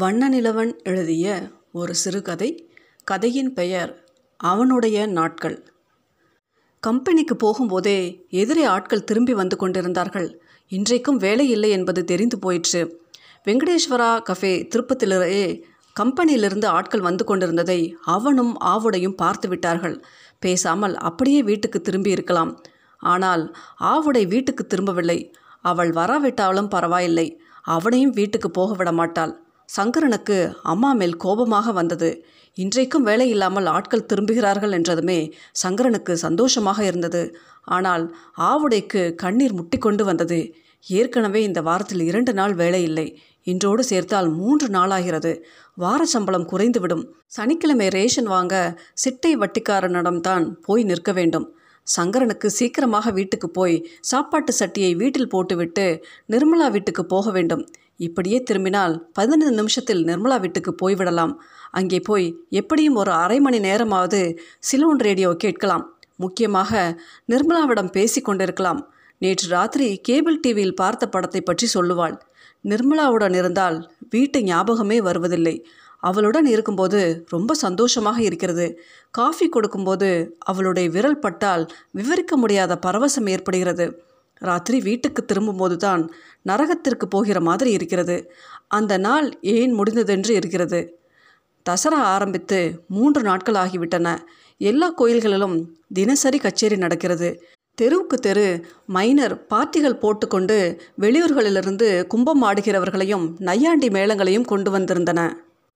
வண்ணநிலவன் எழுதிய ஒரு சிறுகதை கதையின் பெயர் அவனுடைய நாட்கள். கம்பெனிக்கு போகும்போதே எதிரே ஆட்கள் திரும்பி வந்து கொண்டிருந்தார்கள். இன்றைக்கும் வேலை இல்லை என்பது தெரிந்து போயிற்று. வெங்கடேஸ்வரா கஃபே திருப்பத்திலேயே கம்பெனியிலிருந்து ஆட்கள் வந்து கொண்டிருந்ததை அவனும் ஆவுடையும் பார்த்து விட்டார்கள். பேசாமல் அப்படியே வீட்டுக்கு திரும்பி இருக்கலாம். ஆனால் ஆவுடை வீட்டுக்கு திரும்பவில்லை. அவள் வராவிட்டாலும் பரவாயில்லை. அவனையும் வீட்டுக்கு போக விட மாட்டாள் சங்கரனுக்கு அம்மா மேல் கோபமாக வந்தது. இன்றைக்கும் வேலை இல்லாமல் ஆட்கள் திரும்புகிறார்கள் என்றதுமே சங்கரனுக்கு சந்தோஷமாக இருந்தது. ஆனால் ஆவுடைக்கு கண்ணீர் முட்டிக்கொண்டு வந்தது. ஏற்கனவே இந்த வாரத்தில் இரண்டு நாள் வேலை இல்லை. இன்றோடு சேர்த்தால் மூன்று நாளாகிறது. வார சம்பளம் குறைந்துவிடும். சனிக்கிழமை ரேஷன் வாங்க சிட்டை வட்டிக்காரனிடம்தான் போய் நிற்க வேண்டும். சங்கரனுக்கு சீக்கிரமாக வீட்டுக்கு போய் சாப்பாட்டு சட்டியை வீட்டில் போட்டுவிட்டு நிர்மலா வீட்டுக்கு போக வேண்டும். இப்படியே திரும்பினால் பதினைந்து நிமிஷத்தில் நிர்மலா வீட்டுக்கு போய்விடலாம். அங்கே போய் எப்படியும் ஒரு அரை மணி நேரமாவது சிலோன் ரேடியோ கேட்கலாம். முக்கியமாக நிர்மலாவிடம் பேசி கொண்டிருக்கலாம். நேற்று ராத்திரி கேபிள் டிவியில் பார்த்த படத்தை பற்றி சொல்லுவாள். நிர்மலாவுடன் இருந்தால் வீட்டு ஞாபகமே வருவதில்லை. அவளுடன் இருக்கும்போது ரொம்ப சந்தோஷமாக இருக்கிறது. காஃபி கொடுக்கும்போது அவளுடைய விரல் பட்டால் விவரிக்க முடியாத பரவசம் ஏற்படுகிறது. ராத்திரி வீட்டுக்கு திரும்பும்போது தான் நரகத்திற்கு போகிற மாதிரி இருக்கிறது. அந்த நாள் ஏன் முடிந்ததென்று இருக்கிறது. தசரா ஆரம்பித்து மூன்று நாட்கள் ஆகிவிட்டன. எல்லா கோயில்களிலும் தினசரி கச்சேரி நடக்கிறது. தெருவுக்கு தெரு மைனர் பார்ட்டிகள் போட்டுக்கொண்டு வெளியூர்களிலிருந்து கும்பம் ஆடுகிறவர்களையும் நையாண்டி மேளங்களையும் கொண்டு வந்திருந்தன.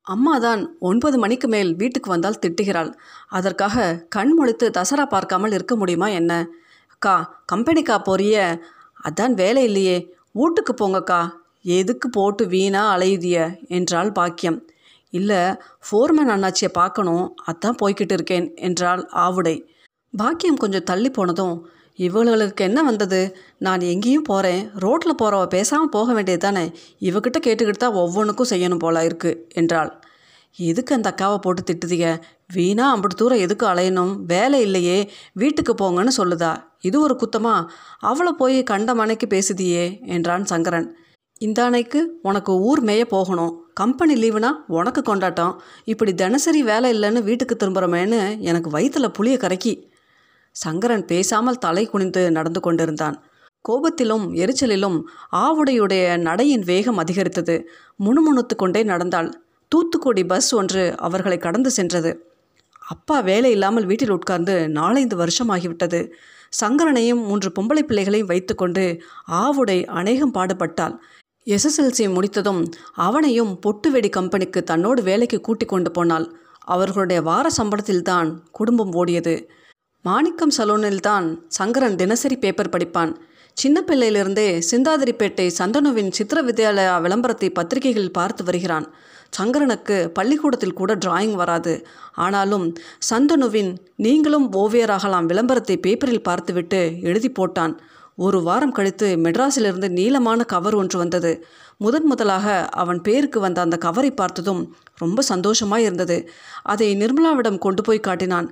அம்மா தான் ஒன்பது மணிக்கு மேல் வீட்டுக்கு வந்தால் திட்டுகிறாள். அதற்காக கண் முழித்து தசரா பார்க்காமல் இருக்க முடியுமா என்ன? அக்கா கம்பெனிக்கா போறிய. அதான் வேலை இல்லையே. வீட்டுக்கு போங்கக்கா. எதுக்கு போட்டு வீணா அலையுதிய? என்றாள் பாக்கியம். இல்லை ஃபோர்மேன் அண்ணாச்சியை பார்க்கணும். அதான் போய்கிட்டு இருக்கேன் என்றாள் ஆவுடை. பாக்கியம் கொஞ்சம் தள்ளி போனதும் இவளுகளுக்கு என்ன வந்தது? நான் எங்கேயும் போகிறேன் ரோட்டில் போகிறவ பேசாமல் போக வேண்டியது தானே? இவகிட்ட கேட்டுக்கிட்டு தான் ஒவ்வொன்றுக்கும் செய்யணும் போல இருக்கு என்றாள். எதுக்கு அந்த அக்காவை போட்டு திட்டுதீங்க? வீணா அம்பட்டு தூரம் எதுக்கு அலையணும்? வேலை இல்லையே. வீட்டுக்கு போங்கன்னு சொல்லுதா. இது ஒரு குத்தமா? அவளை போய் கண்ட மனைக்கு பேசுதியே என்றான் சங்கரன். இந்த அன்னைக்கு உனக்கு ஊர் மேய போகணும். கம்பெனி லீவுனா உனக்கு கொண்டாட்டம். இப்படி தினசரி வேலை இல்லைன்னு வீட்டுக்கு திரும்புகிறோமேன்னு எனக்கு வயிற்றில் புளிய கரைக்கி. சங்கரன் பேசாமல் தலை குனிந்து நடந்து கொண்டிருந்தான். கோபத்திலும் எரிச்சலிலும் ஆவுடையுடைய நடையின் வேகம் அதிகரித்தது. முணுமுணுத்து கொண்டே நடந்தாள். தூத்துக்குடி பஸ் ஒன்று அவர்களை கடந்து சென்றது. அப்பா வேலை இல்லாமல் வீட்டில் உட்கார்ந்து நாலைந்து வருஷமாகிவிட்டது. சங்கரனையும் மூன்று பொம்பளை பிள்ளைகளையும் வைத்துக்கொண்டு ஆவுடை அநேகம் பாடுபட்டாள். எஸ்எஸ்எல்சி முடித்ததும் அவனையும் பொட்டுவெடி கம்பெனிக்கு தன்னோடு வேலைக்கு கூட்டிக் கொண்டு போனாள். அவர்களுடைய வார சம்பளத்தில்தான் குடும்பம் ஓடியது. மாணிக்கம் சலோனில்தான் சங்கரன் தினசரி பேப்பர் படிப்பான். சின்ன பிள்ளையிலிருந்தே சிந்தாதிரிப்பேட்டை சந்தனுவின் சித்திர வித்யாலயா விளம்பரத்தை பத்திரிகைகளில் பார்த்து வருகிறான். சங்கரனுக்கு பள்ளிக்கூடத்தில் கூட டிராயிங் வராது. ஆனாலும் சந்தனுவின் நீங்களும் ஓவியராகலாம் விளம்பரத்தை பேப்பரில் பார்த்துவிட்டு எழுதி போட்டான். ஒரு வாரம் கழித்து மெட்ராஸிலிருந்து நீளமான கவர் ஒன்று வந்தது. முதன் முதலாக அவன் பேருக்கு வந்த அந்த கவரை பார்த்ததும் ரொம்ப சந்தோஷமாக இருந்தது. அதை நிர்மலாவிடம் கொண்டு போய் காட்டினான்.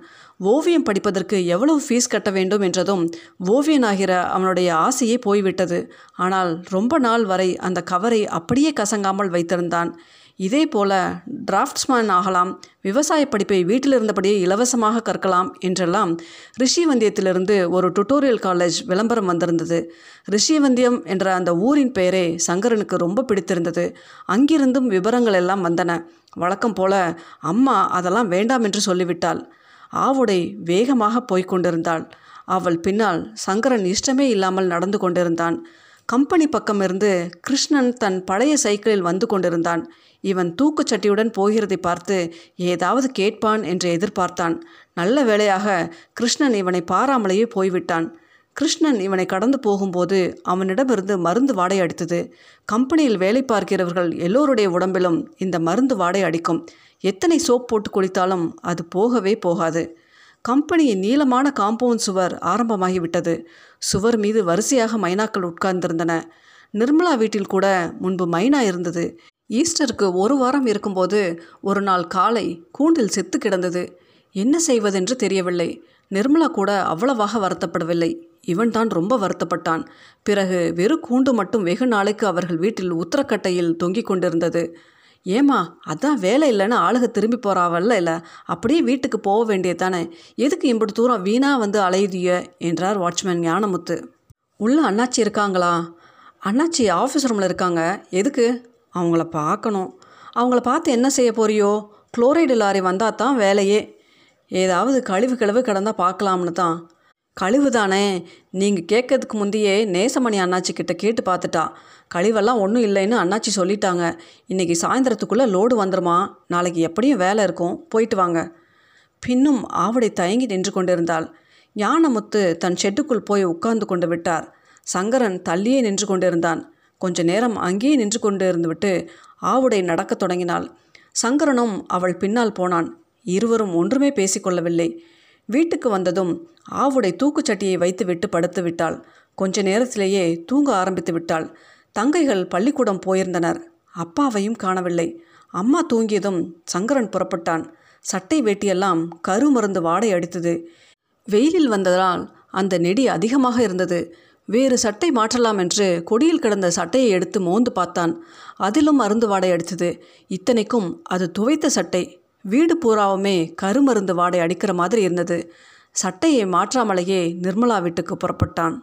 ஓவியம் படிப்பதற்கு எவ்வளவு ஃபீஸ் கட்ட வேண்டும் என்றதும் ஓவியனாகிற அவனுடைய ஆசையே போய்விட்டது. ஆனால் ரொம்ப நாள் வரை அந்த கவரை அப்படியே கசங்காமல் வைத்திருந்தான். இதே போல டிராஃப்ட்ஸ்மேன் ஆகலாம் விவசாய படிப்பை வீட்டில் இருந்தபடியே இலவசமாக கற்கலாம் என்றெல்லாம் ரிஷிவந்தியத்திலிருந்து ஒரு டுட்டோரியல் காலேஜ் விளம்பரம் வந்திருந்தது. ரிஷிவந்தியம் என்ற அந்த ஊரின் பெயரே சங்கரனுக்கு ரொம்ப பிடித்திருந்தது. அங்கிருந்தும் விவரங்கள் எல்லாம் வந்தன. வழக்கம் போல அம்மா அதெல்லாம் வேண்டாம் என்று சொல்லிவிட்டாள். ஆவுடை வேகமாக போய்க் கொண்டிருந்தாள். அவள் பின்னால் சங்கரன் இஷ்டமே இல்லாமல் நடந்து கொண்டிருந்தான். கம்பெனி பக்கம் இருந்து கிருஷ்ணன் தன் பழைய சைக்கிளில் வந்து கொண்டிருந்தான். இவன் தூக்குச்சட்டியுடன் போகிறதை பார்த்து ஏதாவது கேட்பான் என்று எதிர்பார்த்தான். நல்ல வேளையாக கிருஷ்ணன் இவனை பாராமலேயே போய்விட்டான். கிருஷ்ணன் இவனை கடந்து போகும்போது அவனிடமிருந்து மருந்து வாடை அடித்தது. கம்பெனியில் வேலை பார்க்கிறவர்கள் எல்லோருடைய உடம்பிலும் இந்த மருந்து வாடை அடிக்கும். எத்தனை சோப் போட்டு குளித்தாலும் அது போகவே போகாது. கம்பெனியின் நீளமான காம்பவுண்ட் சுவர் ஆரம்பமாகிவிட்டது. சுவர் மீது வரிசையாக மைனாக்கள் உட்கார்ந்திருந்தன. நிர்மலா வீட்டில் கூட முன்பு மைனா இருந்தது. ஈஸ்டருக்கு ஒரு வாரம் இருக்கும்போது ஒரு நாள் காலை கூண்டில் செத்து கிடந்தது. என்ன செய்வதென்று தெரியவில்லை. நிர்மலா கூட அவ்வளவாக வருத்தப்படவில்லை. இவன்தான் ரொம்ப வருத்தப்பட்டான். பிறகு வெறு கூண்டு மட்டும் வெகு நாளைக்கு அவர்கள் வீட்டில் உத்தரக்கட்டையில் தொங்கிக் கொண்டிருந்தது. ஏமா அதான் வேலை இல்லைன்னு ஆளுக திரும்பி போகிறாவல்ல இல்லை அப்படியே வீட்டுக்கு போக வேண்டியது தானே எதுக்கு இம்புட்டு தூரம் வீணாக வந்து அலையுதிய? என்றார் வாட்ச்மேன் ஞானமுத்து. உள்ள அண்ணாச்சி இருக்காங்களா? அண்ணாச்சி ஆஃபீஸ் ரூமில் இருக்காங்க. எதுக்கு? அவங்கள பார்க்கணும். அவங்கள பார்த்து என்ன செய்ய போறியோ? குளோரைடு லாரி வந்தால் தான் வேலையே. ஏதாவது கழிவு கிழவு கிடந்தால் பார்க்கலாம்னு தான். கழிவு தானே நீங்கள் கேட்கறதுக்கு முந்தையே நேசமணி அண்ணாச்சி கிட்ட கேட்டு பார்த்துட்டா. கழிவெல்லாம் ஒன்றும் இல்லைன்னு அண்ணாச்சி சொல்லிட்டாங்க. இன்றைக்கி சாயந்தரத்துக்குள்ளே லோடு வந்துருமா? நாளைக்கு எப்படியும் வேலை இருக்கும். போயிட்டு வாங்க. பின்னும் ஆவடை தயங்கி நின்று கொண்டிருந்தாள். ஞானமுத்து தன் ஷெட்டுக்குள் போய் உட்கார்ந்து கொண்டு விட்டார். சங்கரன் தள்ளியே நின்று கொண்டிருந்தான். கொஞ்ச நேரம் அங்கேயே நின்று கொண்டு இருந்துவிட்டு ஆவுடை நடக்கத் தொடங்கினாள். சங்கரனும் அவள் பின்னால் போனான். இருவரும் ஒன்றுமே பேசிக்கொள்ளவில்லை. வீட்டுக்கு வந்ததும் ஆவுடை தூக்குச்சட்டியை வைத்துவிட்டு படுத்து விட்டாள் கொஞ்ச நேரத்திலேயே தூங்க ஆரம்பித்து விட்டாள். தங்கைகள் பள்ளிக்கூடம் போயிருந்தனர். அப்பாவையும் காணவில்லை. அம்மா தூங்கியதும் சங்கரன் புறப்பட்டான். சட்டை வேட்டியெல்லாம் கருமருந்து வாடை அடித்தது. வெயிலில் வந்ததால் அந்த நெடி அதிகமாக இருந்தது. வேறு சட்டை மாற்றலாம் என்று கொடியில் கிடந்த சட்டையை எடுத்து மோந்து பார்த்தான். அதிலும் மருந்து வாடை அடித்தது. இத்தனைக்கும் அது துவைத்த சட்டை. வீடு பூராவுமே கருமருந்து வாடை அடிக்கிற மாதிரி இருந்தது. சட்டையை மாற்றாமலேயே நிர்மலா வீட்டுக்கு புறப்பட்டான்.